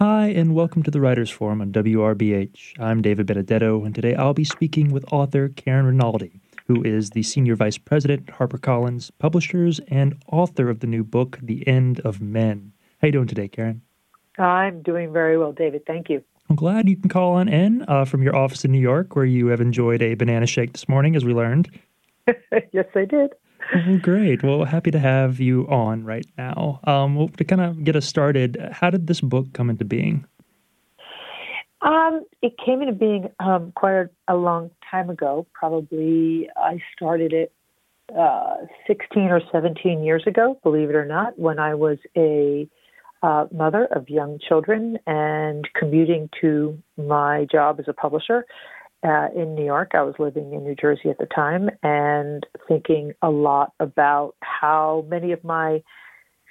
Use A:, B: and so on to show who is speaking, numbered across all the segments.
A: Hi, and welcome to the Writers Forum on WRBH. I'm David Benedetto, and today I'll be speaking with author Karen Rinaldi, who is the Senior Vice President at HarperCollins Publishers and author of the new book, The End of Men. How you doing today, Karen?
B: I'm doing very well, David. Thank you.
A: I'm glad you can call on in uh, from your office in New York, where you have enjoyed a banana shake this morning, as we learned.
B: yes, I did.
A: Oh, great. Well, happy to have you on right now. Um, well, to kind of get us started, how did this book come into being?
B: Um, it came into being um, quite a, long time ago. Probably I started it uh, 16 or 17 years ago, believe it or not, when I was a uh, mother of young children and commuting to my job as a publisher uh, in New York. I was living in New Jersey at the time and thinking a lot about how many of my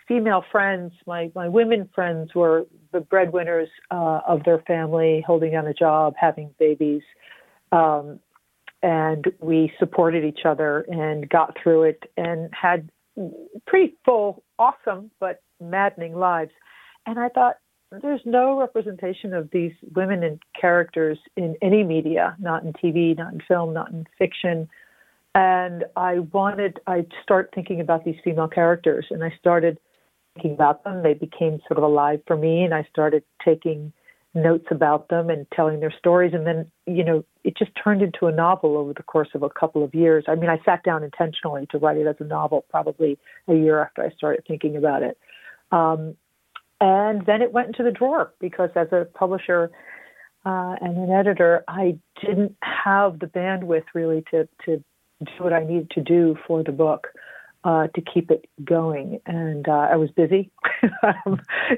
B: female friends, my, my women friends, were the breadwinners uh, of their family, holding down a job, having babies. Um, and we supported each other and got through it and had pretty full, awesome, but maddening lives. And I thought, there's no representation of these women and characters in any media, not in TV, not in film, not in fiction. And I wanted, I start thinking about these female characters, and I started thinking about them. They became sort of alive for me, and I started taking notes about them and telling their stories. And then, you know, it just turned into a novel over the course of a couple of years. I mean, I sat down intentionally to write it as a novel probably a year after I started thinking about it. Um, and then it went into the drawer because as a publisher uh, and an editor, I didn't have the bandwidth really to, to do what I needed to do for the book. Uh, to keep it going. And uh, I was busy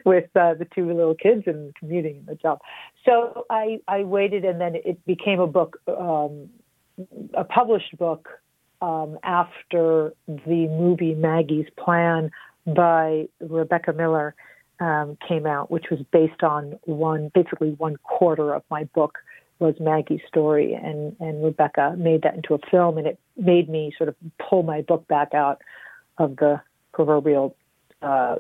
B: with uh, the two little kids and commuting and the job. So I, I waited, and then it became a book, um, a published book um, after the movie Maggie's Plan by Rebecca Miller um, came out, which was based on one, basically one quarter of my book was Maggie's story, and and Rebecca made that into a film, and it made me sort of pull my book back out of the proverbial uh,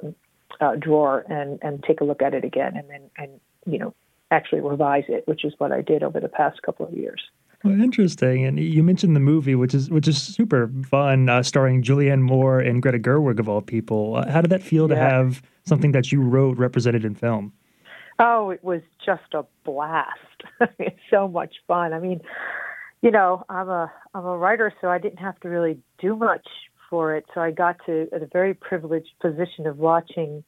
B: uh, drawer and and take a look at it again, and then and you know actually revise it, which is what I did over the past couple of years.
A: Well, interesting. And you mentioned the movie, which is which is super fun, uh, starring Julianne Moore and Greta Gerwig of all people. Uh, how did that feel yeah. to have something that you wrote represented in film?
B: Oh, it was just a blast. it's so much fun. I mean, you know, I'm a I'm a writer, so I didn't have to really do much for it. So I got to at a very privileged position of watching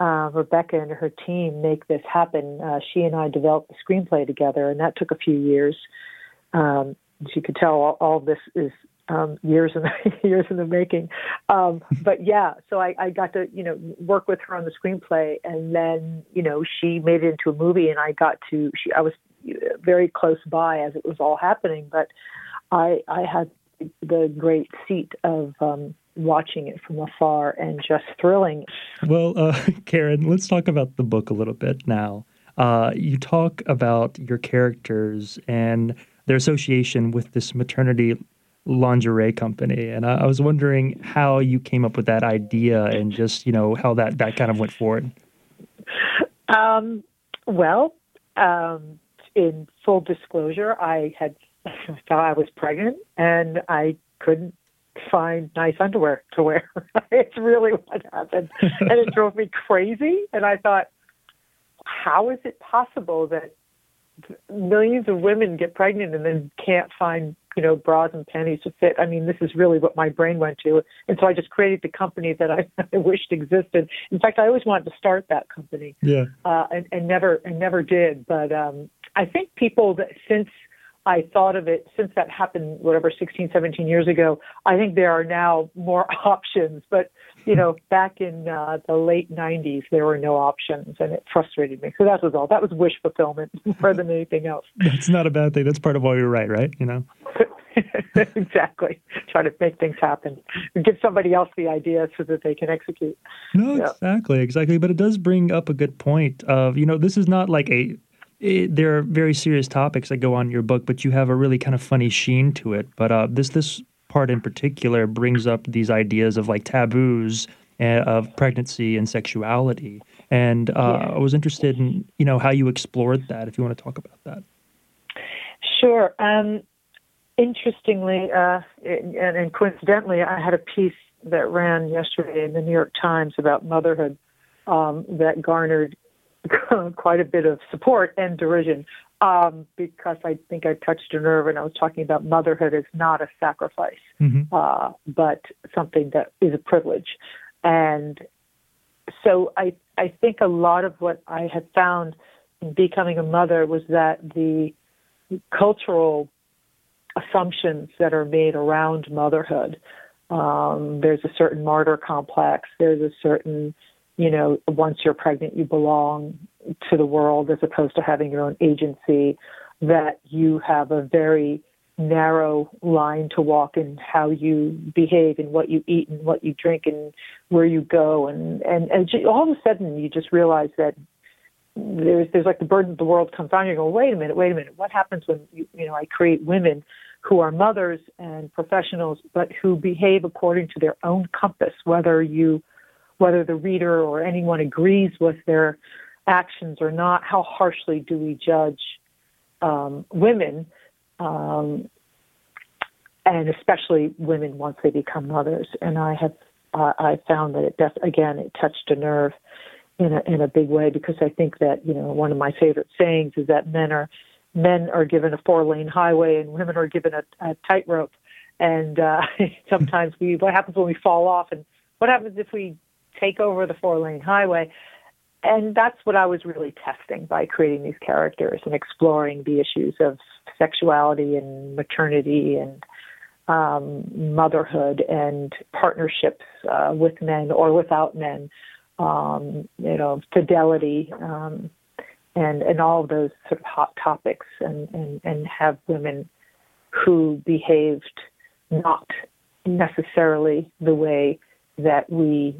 B: uh, Rebecca and her team make this happen. Uh, she and I developed the screenplay together, and that took a few years. Um, as you could tell, all, all this is um, years and years in the making. Um, but yeah, so I, I got to you know work with her on the screenplay, and then you know she made it into a movie, and I got to she I was very close by as it was all happening, but I I had the great seat of um, watching it from afar and just thrilling.
A: Well, uh, Karen, let's talk about the book a little bit now. Uh, you talk about your characters and their association with this maternity lingerie company. And I, I, was wondering how you came up with that idea and just, you know, how that, that kind of went forward.
B: Um, well, um, in full disclosure, I had thought I was pregnant and I couldn't find nice underwear to wear. it's really what happened. and it drove me crazy. And I thought, how is it possible that millions of women get pregnant and then can't find you know bras and panties to fit. I mean this is really what my brain went to. And so i just created the company that i, I wished existed. In fact i always wanted to start that company.
A: Yeah.
B: Uh, and, and never and never did. But um i think people that since I thought of it since that happened, whatever, 16, 17 years ago. I think there are now more options. But, you know, back in uh, the late 90s, there were no options and it frustrated me. So that was all. That was wish fulfillment more than anything else.
A: That's not a bad thing. That's part of why you're right, right? You know?
B: exactly. Try to make things happen. Give somebody else the idea so that they can execute.
A: No, yeah. exactly, exactly. But it does bring up a good point of, you know, this is not like a it, there are very serious topics that go on in your book, but you have a really kind of funny sheen to it. But uh, this this part in particular brings up these ideas of like taboos uh, of pregnancy and sexuality. And uh, yeah. I was interested in you know how you explored that. If you want to talk about that.
B: Sure. Um, interestingly, uh, and, and coincidentally, I had a piece that ran yesterday in the New York Times about motherhood um, that garnered quite a bit of support and derision um, because I think I touched a nerve and I was talking about motherhood is not a sacrifice, mm-hmm. uh, but something that is a privilege. And so I, I think a lot of what I had found in becoming a mother was that the cultural assumptions that are made around motherhood, um, there's a certain martyr complex, there's a certain you know, once you're pregnant, you belong to the world as opposed to having your own agency, that you have a very narrow line to walk in how you behave and what you eat and what you drink and where you go. And and and all of a sudden you just realize that there's there's like the burden of the world comes on you go wait a minute wait a minute. What happens when you, you know I create women who are mothers and professionals but who behave according to their own compass whether you whether the reader or anyone agrees with their actions or not, how harshly do we judge um, women, um, and especially women once they become mothers. And I have uh, I found that it def- again it touched a nerve in a in a big way because I think that you know one of my favorite sayings is that men are men are given a four lane highway and women are given a, a tightrope. And uh, sometimes we what happens when we fall off and what happens if we take over the four lane highway. And that's what I was really testing by creating these characters and exploring the issues of sexuality and maternity and um, motherhood and partnerships uh, with men or without men, um, you know, fidelity, um, and and all of those sort of hot topics, and and and have women who behaved not necessarily the way that we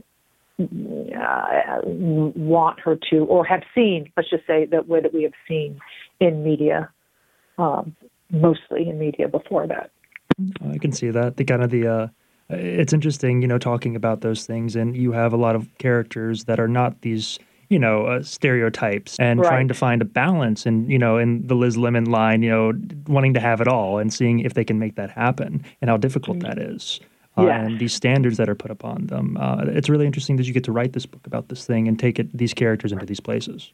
B: uh, want her to, or have seen, let's just say, that way that we have seen in media, um, mostly in media before that.
A: I can see that. The kind of the, uh, it's interesting, you know, talking about those things, and you have a lot of characters that are not these you know uh, stereotypes and right. trying to find a balance and you know in the liz lemon line you know wanting to have it all and seeing if they can make that happen and how difficult mm-hmm. that is uh, yeah. and these standards that are put upon them. Uh, it's really interesting that you get to write this book about this thing and take it these characters into these places.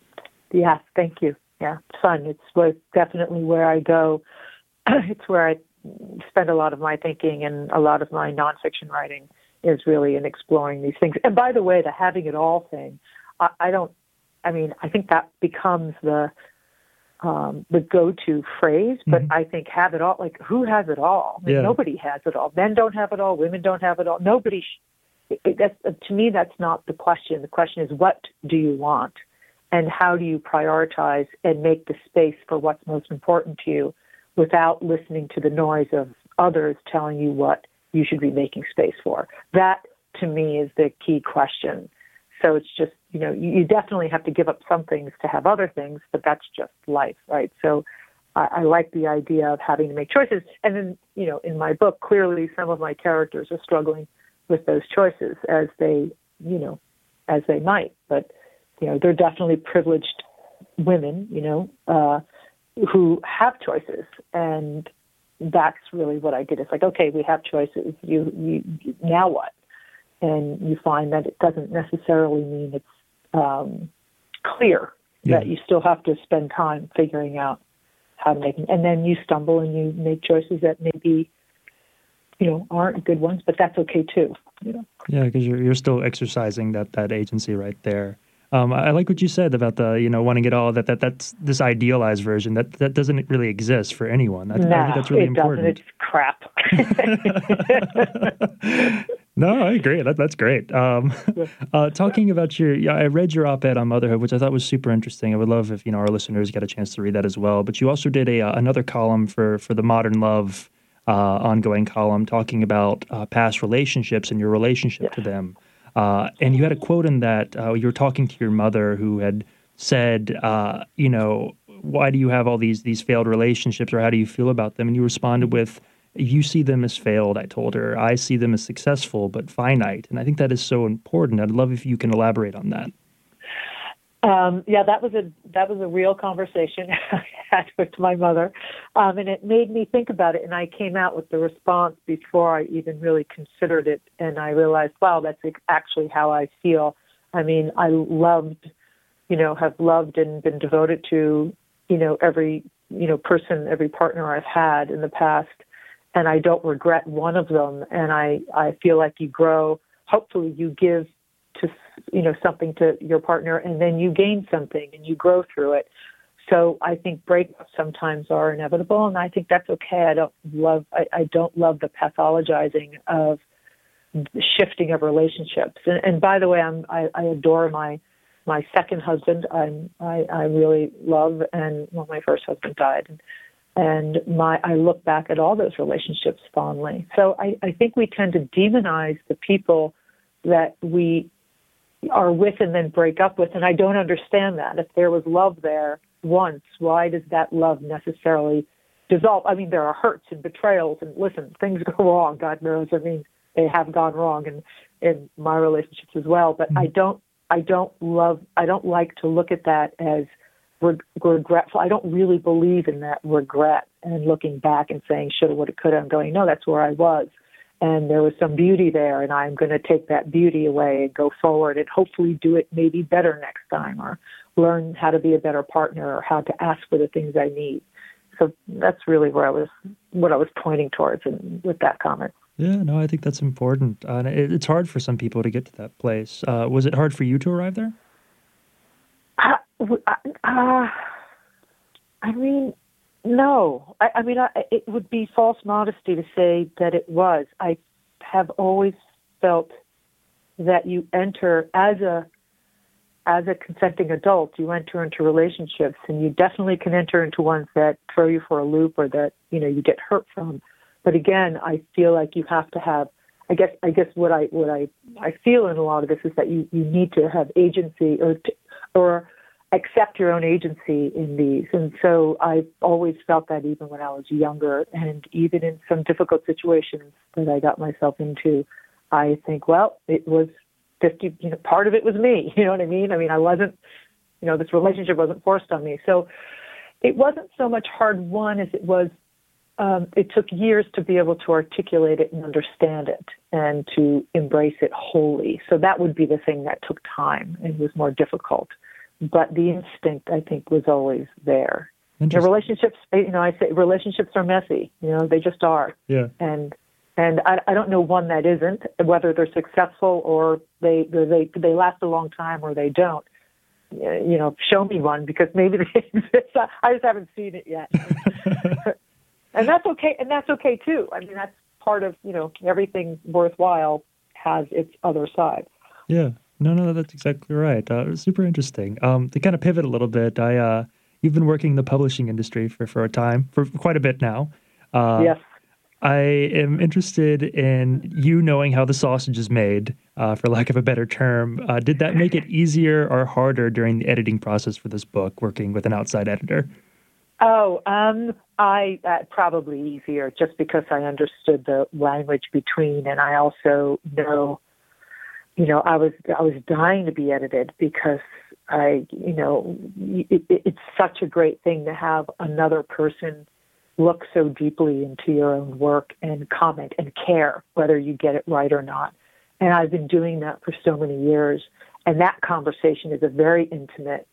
B: Yeah, thank you. Yeah, it's fun. It's where, definitely where I go. it's where I spend a lot of my thinking and a lot of my nonfiction writing is really in exploring these things. And by the way, the having it all thing, I, I don't. I mean, I think that becomes the um, the go-to phrase, but mm-hmm. I think have it all. Like who has it all? I mean, yeah. Nobody has it all. Men don't have it all. Women don't have it all. Nobody. Sh- it, that's uh, to me. That's not the question. The question is what do you want, and how do you prioritize and make the space for what's most important to you, without listening to the noise of others telling you what you should be making space for. That to me is the key question. So it's just, you know, you, definitely have to give up some things to have other things, but that's just life, right? So I, I like the idea of having to make choices. And then, you know, in my book, clearly some of my characters are struggling with those choices as they, you know, as they might. But, you know, they're definitely privileged women, you know, uh, who have choices. And that's really what I did. It's like, okay, we have choices. You, you, now what? and you find that it doesn't necessarily mean it's um, clear yeah. that you still have to spend time figuring out how to make. And then you stumble and you make choices that maybe you know aren't good ones, but that's okay too. You know?
A: Yeah, because you're you're still exercising that that agency right there. Um, I like what you said about the you know wanting it all. That that that's this idealized version that that doesn't really exist for anyone. That,
B: no, I think that's really it important. Doesn't. It's crap.
A: no, I agree. That that's great. Um, uh, talking about your, yeah, I read your op-ed on motherhood, which I thought was super interesting. I would love if you know our listeners get a chance to read that as well. But you also did a uh, another column for for the Modern Love uh, ongoing column talking about uh, past relationships and your relationship yeah. to them. Uh, and you had a quote in that uh, you were talking to your mother who had said, uh, you know, why do you have all these these failed relationships, or how do you feel about them? And you responded with, "You see them as failed." I told her, "I see them as successful but finite," and I think that is so important. I'd love if you can elaborate on that.
B: Um, yeah, that was a that was a real conversation I had with my mother, um, and it made me think about it. And I came out with the response before I even really considered it, and I realized, wow, that's actually how I feel. I mean, I loved, you know, have loved and been devoted to, you know, every you know person, every partner I've had in the past, and I don't regret one of them. And I I feel like you grow. Hopefully, you give to you know something to your partner and then you gain something and you grow through it. So i think breakups sometimes are inevitable and i think that's okay. I don't love i, I don't love the pathologizing of shifting of relationships. And, and by the way i'm I, I adore my my second husband. I'm i i really love and well my first husband died. and and my I look back at all those relationships fondly. So I, I think we tend to demonize the people that we are with and then break up with. And I don't understand that. If there was love there once, why does that love necessarily dissolve? I mean, there are hurts and betrayals, and listen, things go wrong. God knows. I mean, they have gone wrong in in my relationships as well. But mm-hmm. I don't, I don't love, I don't like to look at that as regretful. I don't really believe in that regret and looking back and saying shoulda, woulda, coulda. I'm going, no, that's where I was and there was some beauty there and i'm going to take that beauty away and go forward and hopefully do it maybe better next time or learn how to be a better partner or how to ask for the things i need so that's really where i was what i was pointing towards in, with that comment
A: yeah no i think that's important uh, and it, it's hard for some people to get to that place uh, was it hard for you to arrive there
B: uh i mean no, I, I mean, I, it would be false modesty to say that it was. I have always felt that you enter as a as a consenting adult, you enter into relationships, and you definitely can enter into ones that throw you for a loop or that you know you get hurt from. But again, I feel like you have to have. I guess I guess what I what I I feel in a lot of this is that you you need to have agency or to, or accept your own agency in these. And so I always felt that even when I was younger and even in some difficult situations that I got myself into, I think, well, it was 50, you know, part of it was me. You know what I mean? I mean, I wasn't, you know, this relationship wasn't forced on me. So it wasn't so much hard won as it was, um, it took years to be able to articulate it and understand it and to embrace it wholly. So that would be the thing that took time and was more difficult but the instinct I think was always there. The relationships, eh, you know, I say relationships are messy. You know, they just are.
A: Yeah.
B: And and I, I don't know one that isn't, whether they're successful or they they they last a long time or they don't. You know, show me one because maybe they exist. I just haven't seen it yet. and that's okay. And that's okay too. I mean, that's part of you know everything worthwhile has its other side.
A: Yeah. No, no, that's exactly right. Uh, super interesting. Um, to kind of pivot a little bit, I uh, you've been working in the publishing industry for, for a time, for quite a bit now.
B: Uh, yes.
A: I am interested in you knowing how the sausage is made, uh, for lack of a better term. Uh, did that make it easier or harder during the editing process for this book, working with an outside editor?
B: Oh, um, I uh, probably easier, just because I understood the language between, and I also know you know, I was I was dying to be edited because I, you know, it, it's such a great thing to have another person look so deeply into your own work and comment and care whether you get it right or not. And I've been doing that for so many years. And that conversation is a very intimate,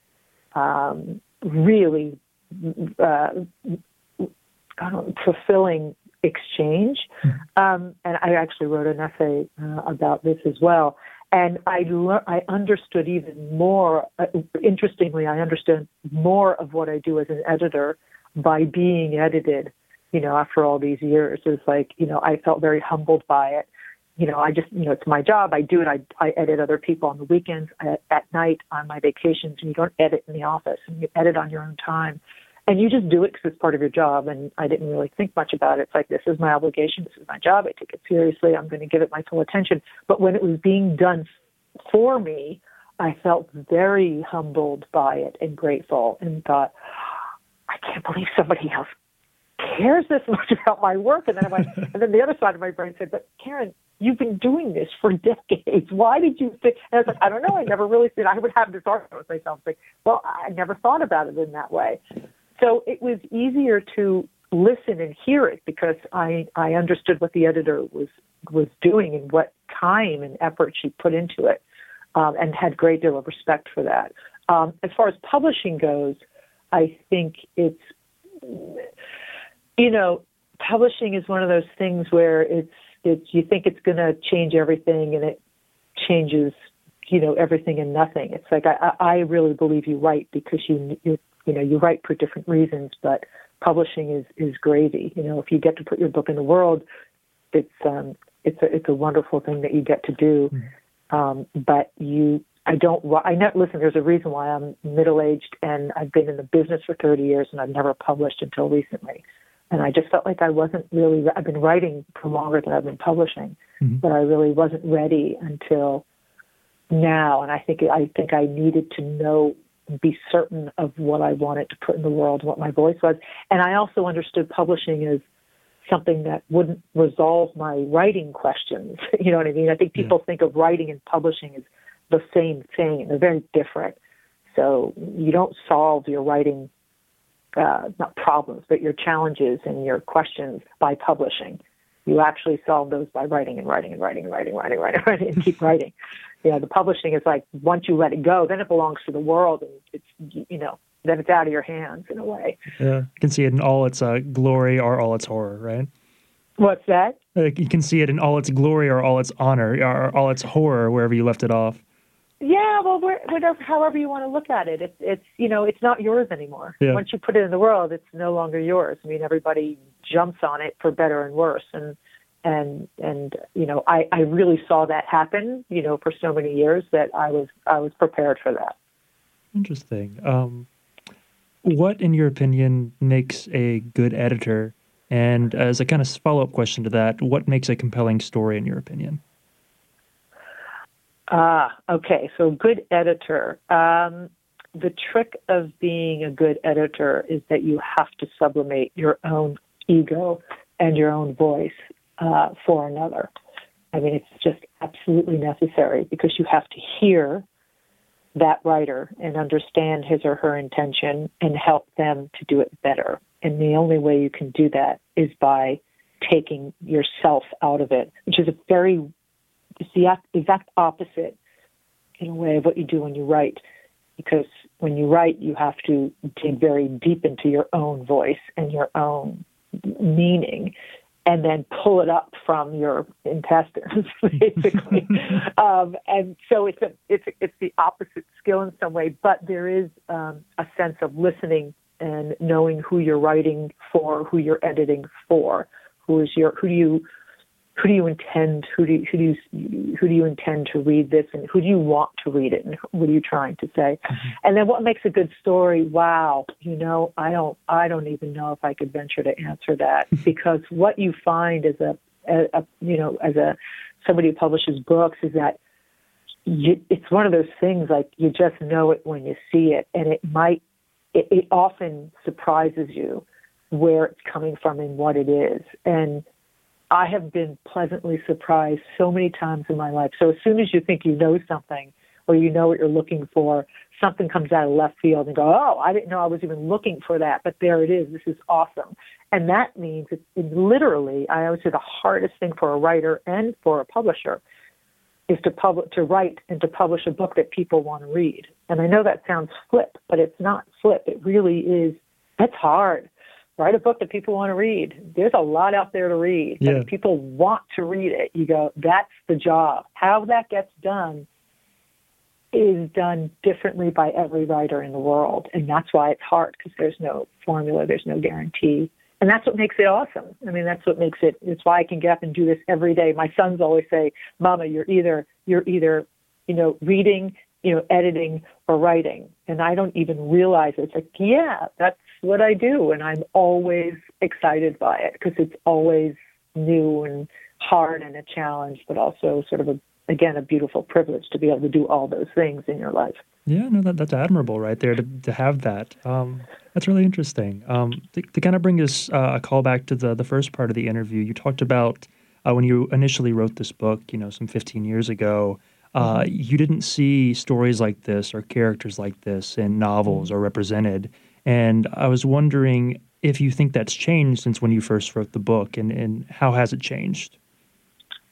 B: um, really uh, fulfilling exchange. Hmm. Um, and I actually wrote an essay uh, about this as well. And I le- I understood even more. Uh, interestingly, I understood more of what I do as an editor by being edited. You know, after all these years, it's like you know I felt very humbled by it. You know, I just you know it's my job. I do it. I I edit other people on the weekends, at, at night, on my vacations. And you don't edit in the office, and you edit on your own time and you just do it because it's part of your job. And I didn't really think much about it. It's like this is my obligation, this is my job. I take it seriously. I'm going to give it my full attention. But when it was being done for me, I felt very humbled by it and grateful, and thought, I can't believe somebody else cares this much about my work. And then I went, and then the other side of my brain said, but Karen, you've been doing this for decades. Why did you think? And I was like, I don't know. I never really said I would have this argument with myself. Like, well, I never thought about it in that way. So it was easier to listen and hear it because I I understood what the editor was was doing and what time and effort she put into it, um, and had a great deal of respect for that. Um, as far as publishing goes, I think it's you know publishing is one of those things where it's it's you think it's going to change everything and it changes you know everything and nothing. It's like I I really believe you write because you you you know you write for different reasons, but publishing is is gravy. You know if you get to put your book in the world, it's um it's a it's a wonderful thing that you get to do. Mm-hmm. Um, but you I don't I know, listen. There's a reason why I'm middle aged and I've been in the business for 30 years and I've never published until recently and I just felt like I wasn't really. I've been writing for longer than I've been publishing, mm-hmm. but I really wasn't ready until now. And I think I think I needed to know, be certain of what I wanted to put in the world, what my voice was, and I also understood publishing as something that wouldn't resolve my writing questions. you know what I mean? I think people yeah. think of writing and publishing as the same thing, and they're very different. So you don't solve your writing uh, not problems, but your challenges and your questions by publishing. You actually solve those by writing and writing and writing and writing, and writing, writing, and writing, and keep writing. You know, the publishing is like once you let it go, then it belongs to the world, and it's you know, then it's out of your hands in a way.
A: Yeah, you can see it in all its uh, glory or all its horror, right?
B: What's that?
A: Like you can see it in all its glory or all its honor or all its horror wherever you left it off.
B: Yeah, well, whatever, however you want to look at it, it's it's you know it's not yours anymore. Yeah. Once you put it in the world, it's no longer yours. I mean, everybody jumps on it for better and worse, and and and you know, I I really saw that happen. You know, for so many years that I was I was prepared for that.
A: Interesting. Um, what, in your opinion, makes a good editor? And as a kind of follow up question to that, what makes a compelling story, in your opinion?
B: Ah, okay. So, good editor. Um, the trick of being a good editor is that you have to sublimate your own ego and your own voice uh, for another. I mean, it's just absolutely necessary because you have to hear that writer and understand his or her intention and help them to do it better. And the only way you can do that is by taking yourself out of it, which is a very it's the exact opposite in a way of what you do when you write. Because when you write, you have to dig very deep into your own voice and your own meaning and then pull it up from your intestines, basically. um, and so it's a, it's it's the opposite skill in some way, but there is um, a sense of listening and knowing who you're writing for, who you're editing for, who is your who do you who do you intend who do you, who do you who do you intend to read this and who do you want to read it and what are you trying to say? Mm-hmm. and then what makes a good story? Wow. You know i don't i don't even know if i could venture to answer that because what you find as a, a, a you know as a somebody who publishes books is that you, it's one of those things like you just know it when you see it and it might it, it often surprises you where it's coming from and what it is. And I have been pleasantly surprised so many times in my life. So as soon as you think you know something or you know what you're looking for, something comes out of left field and go, oh, I didn't know I was even looking for that, but there it is. This is awesome. And that means it's it literally, I always say the hardest thing for a writer and for a publisher is to publish, to write and to publish a book that people want to read. And I know that sounds flip, but it's not flip. It really is. That's hard write a book that people want to read. There's a lot out there to read. Yeah. if people want to read it, you go, that's the job. How that gets done is done differently by every writer in the world. And that's why it's hard because there's no formula, there's no guarantee. And that's what makes it awesome. I mean, that's what makes it, it's why I can get up and do this every day. My sons always say, Mama, you're either, you're either, you know, reading, you know, editing or writing. And I don't even realize it. It's like, yeah, that's what I do, and I'm always excited by it because it's always new and hard and a challenge, but also sort of a again a beautiful privilege to be able to do all those things in your life.
A: Yeah, no, that, that's admirable right there to, to have that. Um, that's really interesting. Um, to, to, kind of bring us uh, a call back to the, the first part of the interview, you talked about uh, when you initially wrote this book, you know, some 15 years ago, uh, mm-hmm. you didn't see stories like this or characters like this in novels mm-hmm. or represented. And I was wondering if you think that's changed since when you first wrote the book, and, and how has it changed?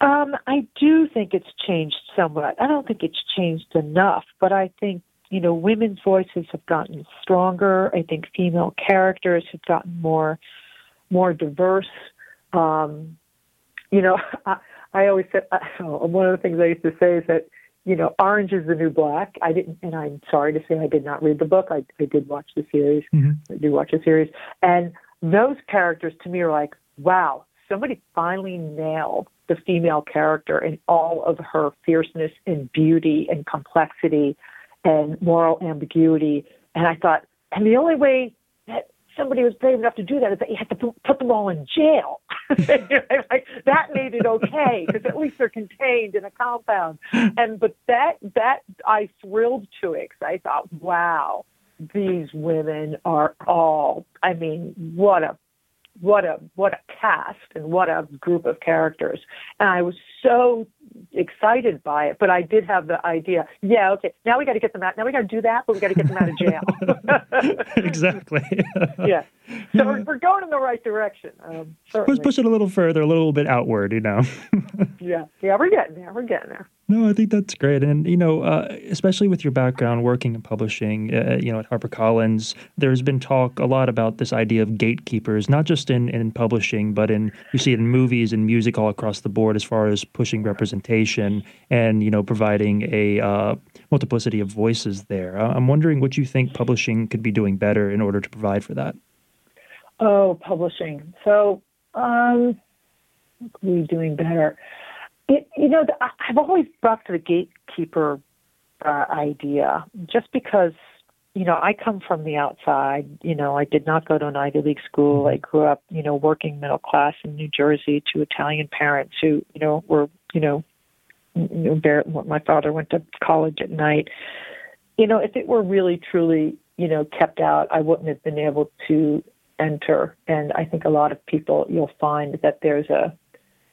B: Um, I do think it's changed somewhat. I don't think it's changed enough, but I think you know women's voices have gotten stronger. I think female characters have gotten more more diverse. Um, you know, I, I always said uh, one of the things I used to say is that you know, orange is the new black. I didn't, and I'm sorry to say I did not read the book. I, I did watch the series. Mm-hmm. I do watch the series, and those characters to me are like, wow, somebody finally nailed the female character in all of her fierceness and beauty and complexity and moral ambiguity. And I thought, and the only way somebody was brave enough to do that is that you had to put them all in jail. like, that made it okay because at least they're contained in a compound. And but that that I thrilled to it because I thought, wow, these women are all. I mean, what a what a what a cast and what a group of characters and i was so excited by it but i did have the idea yeah okay now we got to get them out now we got to do that but we got to get them out of jail.
A: Exactly.
B: Yeah. So we're, we're, going in the right direction um,
A: let's push it a little further a little bit outward you know.
B: Yeah yeah we're getting there we're getting there
A: no, I think that's great, and you know, uh, especially with your background working in publishing, uh, you know, at HarperCollins, there's been talk a lot about this idea of gatekeepers, not just in in publishing, but in you see it in movies and music all across the board, as far as pushing representation and you know providing a uh, multiplicity of voices there. I'm wondering what you think publishing could be doing better in order to provide for that.
B: Oh, publishing. So, um, what could we be doing better? It, you know, I've always brought to the gatekeeper uh, idea just because, you know, I come from the outside. You know, I did not go to an Ivy League school. I grew up, you know, working middle class in New Jersey to Italian parents who, you know, were, you know my father went to college at night. You know, if it were really truly, you know, kept out, I wouldn't have been able to enter. And I think a lot of people, you'll find that there's a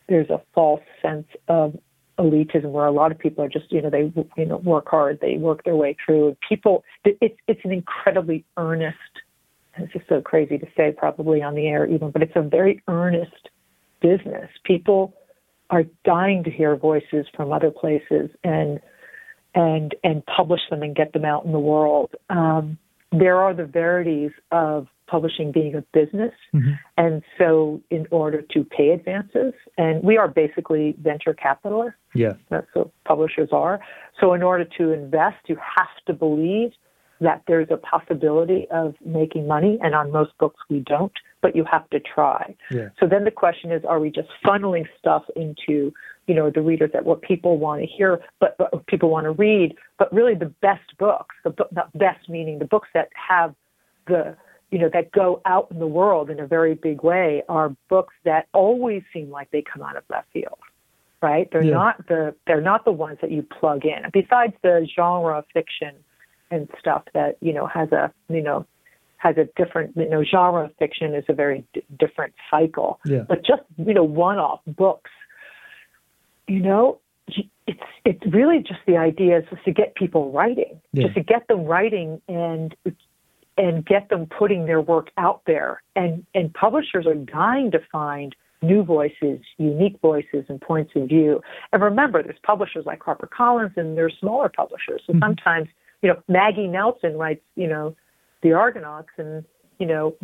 B: there's a false sense of elitism where a lot of people are just you know they you know work hard they work their way through. And people it's it's an incredibly earnest it's just so crazy to say probably on the air even but it's a very earnest business. People are dying to hear voices from other places and and and publish them and get them out in the world. Um, there are the verities of publishing being a business. Mm-hmm. And so, in order to pay advances, and we are basically venture capitalists.
A: Yeah.
B: That's what publishers are. So, in order to invest, you have to believe that there's a possibility of making money. And on most books, we don't, but you have to try.
A: Yeah.
B: So then the question is, are we just funneling stuff into, you know, the readers that what people want to hear, but, but people want to read, but really the best books, the not best meaning the books that have the you know, that go out in the world in a very big way are books that always seem like they come out of left field. Right? They're yeah. not the they're not the ones that you plug in. Besides the genre of fiction and stuff that, you know, has a, you know, has a different, you know, genre of fiction is a very d- different cycle.
A: Yeah.
B: But just, you know, one-off books, you know, it's it's really just the idea is just to get people writing, yeah. just to get them writing and and get them putting their work out there. And, and publishers are dying to find new voices, unique voices, and points of view. And remember, there's publishers like HarperCollins and there's smaller publishers. So mm-hmm. sometimes, you know, Maggie Nelson writes, you know, The Argonauts, and you know,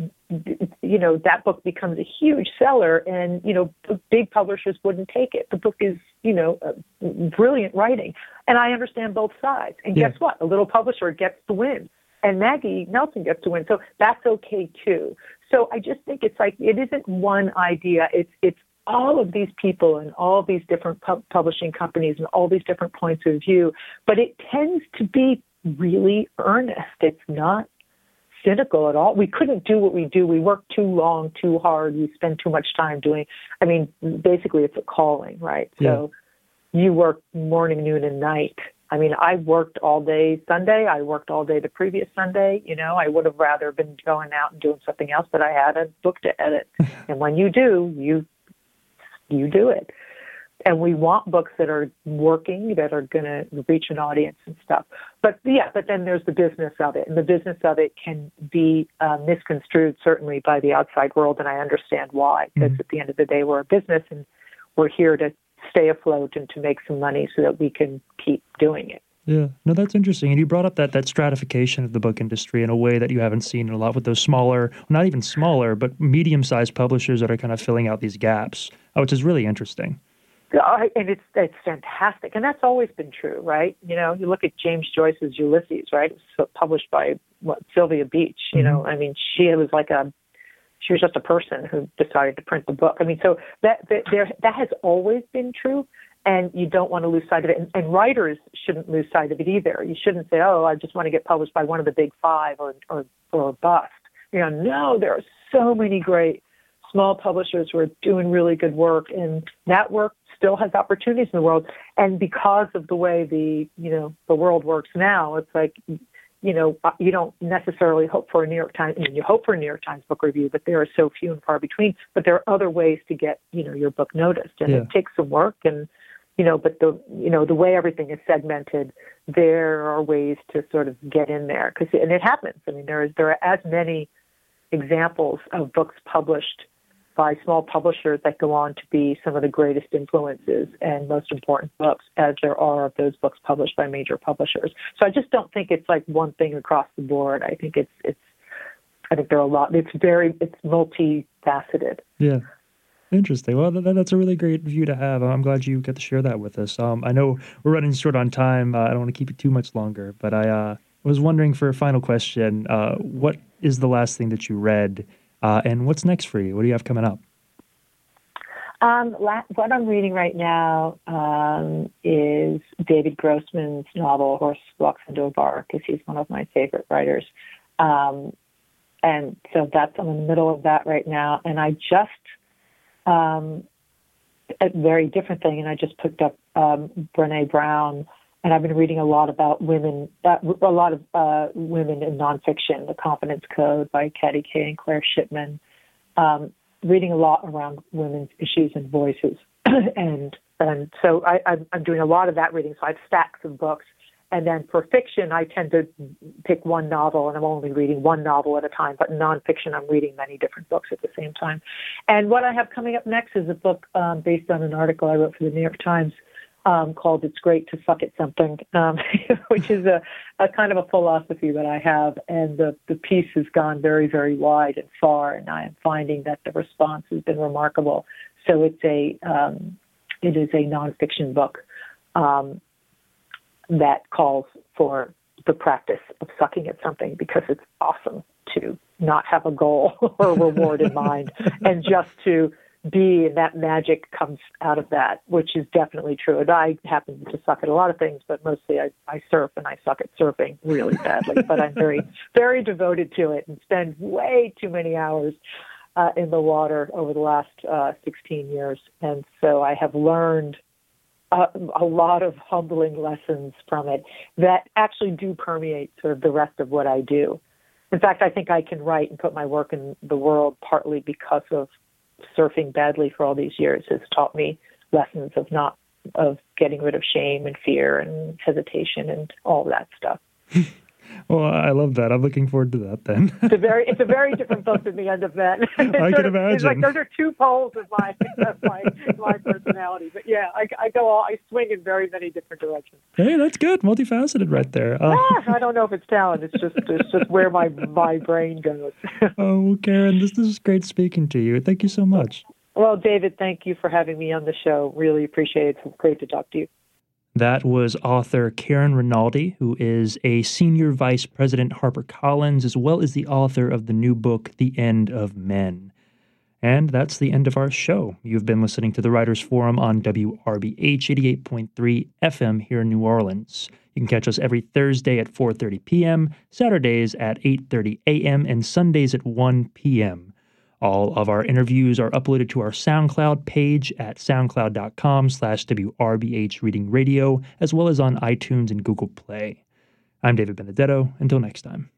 B: you know that book becomes a huge seller, and you know, big publishers wouldn't take it. The book is, you know, brilliant writing, and I understand both sides. And yeah. guess what? A little publisher gets the win and Maggie Nelson gets to win. So that's okay too. So I just think it's like it isn't one idea. It's it's all of these people and all these different pub- publishing companies and all these different points of view, but it tends to be really earnest. It's not cynical at all. We couldn't do what we do. We work too long, too hard. We spend too much time doing. I mean, basically, it's a calling, right?
A: Yeah.
B: So you work morning, noon, and night I mean, I worked all day Sunday. I worked all day the previous Sunday. You know, I would have rather been going out and doing something else, but I had a book to edit. and when you do, you you do it. and we want books that are working, that are going to reach an audience and stuff. But yeah, but then there's the business of it, and the business of it can be uh, misconstrued certainly by the outside world, and I understand why. Because mm-hmm. at the end of the day, we're a business, and we're here to stay afloat and to make some money so that we can keep doing it.
A: Yeah, no, that's interesting. And you brought up that that stratification of the book industry in a way that you haven't seen a lot with those smaller, not even smaller, but medium-sized publishers that are kind of filling out these gaps, uh, which is really interesting.
B: Yeah, and it's it's fantastic, and that's always been true, right? You know, you look at James Joyce's Ulysses, right? It was published by what Sylvia Beach. You mm-hmm. know, I mean, she was like a she was just a person who decided to print the book. I mean, so that that, there, that has always been true and you don't want to lose sight of it. And, and, writers shouldn't lose sight of it either. You shouldn't say, "Oh, I just want to get published by one of the big five or or or bust." You know, no, there are so many great small publishers who are doing really good work, and that work still has opportunities in the world. And because of the way the you know the world works now, it's like you know, uh, you don't necessarily hope for a New York Times. I mean, you hope for a New York Times book review, but there are so few and far between. But there are other ways to get, you know, your book noticed, and yeah. it takes some work. And you know, but the you know the way everything is segmented, there are ways to sort of get in there because and it happens. I mean, there is there are as many examples of books published by small publishers that go on to be some of the greatest influences and most important books as there are of those books published by major publishers. So I just don't think it's like one thing across the board. I think it's it's I think there are a lot. It's very it's multifaceted.
A: Yeah. Interesting. Well, that, that's a really great view to have. I'm glad you got to share that with us. Um, I know we're running short on time. Uh, I don't want to keep it too much longer, but I uh, was wondering for a final question, uh, what is the last thing that you read, uh, and what's next for you? What do you have coming up?
B: Um, what I'm reading right now um, is David Grossman's novel "Horse Walks into a Bar" because he's one of my favorite writers. Um, and so that's I'm in the middle of that right now. And I just um, a very different thing. And I just picked up um, Brene Brown, and I've been reading a lot about women, a lot of uh, women in nonfiction, The Confidence Code by Katty Kay and Claire Shipman. Um, reading a lot around women's issues and voices, and and so I, I'm, I'm doing a lot of that reading. So I have stacks of books and then for fiction, I tend to pick one novel, and I'm only reading one novel at a time. But nonfiction, I'm reading many different books at the same time. And what I have coming up next is a book um, based on an article I wrote for the New York Times um, called "It's Great to Suck at Something," um, which is a, a kind of a philosophy that I have. And the the piece has gone very, very wide and far, and I am finding that the response has been remarkable. So it's a um, it is a nonfiction book. Um, that calls for the practice of sucking at something because it's awesome to not have a goal or a reward in mind and just to be and that magic comes out of that, which is definitely true. And I happen to suck at a lot of things, but mostly I, I surf and I suck at surfing really badly. but I'm very, very devoted to it and spend way too many hours uh, in the water over the last uh, 16 years. And so I have learned a, a lot of humbling lessons from it that actually do permeate sort of the rest of what I do. In fact, I think I can write and put my work in the world partly because of surfing badly for all these years has taught me lessons of not of getting rid of shame and fear and hesitation and all that stuff.
A: Well, I love that. I'm looking forward to that then.
B: it's a very it's a very different book than the end of men.
A: I can of, imagine.
B: It's like those are two poles of my of my my personality. But yeah, I, I go all I swing in very many different directions.
A: Hey, that's good. Multifaceted right there. Uh,
B: ah, I don't know if it's talent. It's just it's just where my my brain goes.
A: oh, well, Karen, this, this is great speaking to you. Thank you so much.
B: Well, David, thank you for having me on the show. Really appreciate it. It's great to talk to you.
A: That was author Karen Rinaldi, who is a senior vice president HarperCollins, as well as the author of the new book, The End of Men. And that's the end of our show. You've been listening to the Writers Forum on WRBH 88.3 FM here in New Orleans. You can catch us every Thursday at 4:30 p.m., Saturdays at 8:30 a.m., and Sundays at 1 p.m. All of our interviews are uploaded to our SoundCloud page at soundcloud.com slash WRBH Reading Radio, as well as on iTunes and Google Play. I'm David Benedetto. Until next time.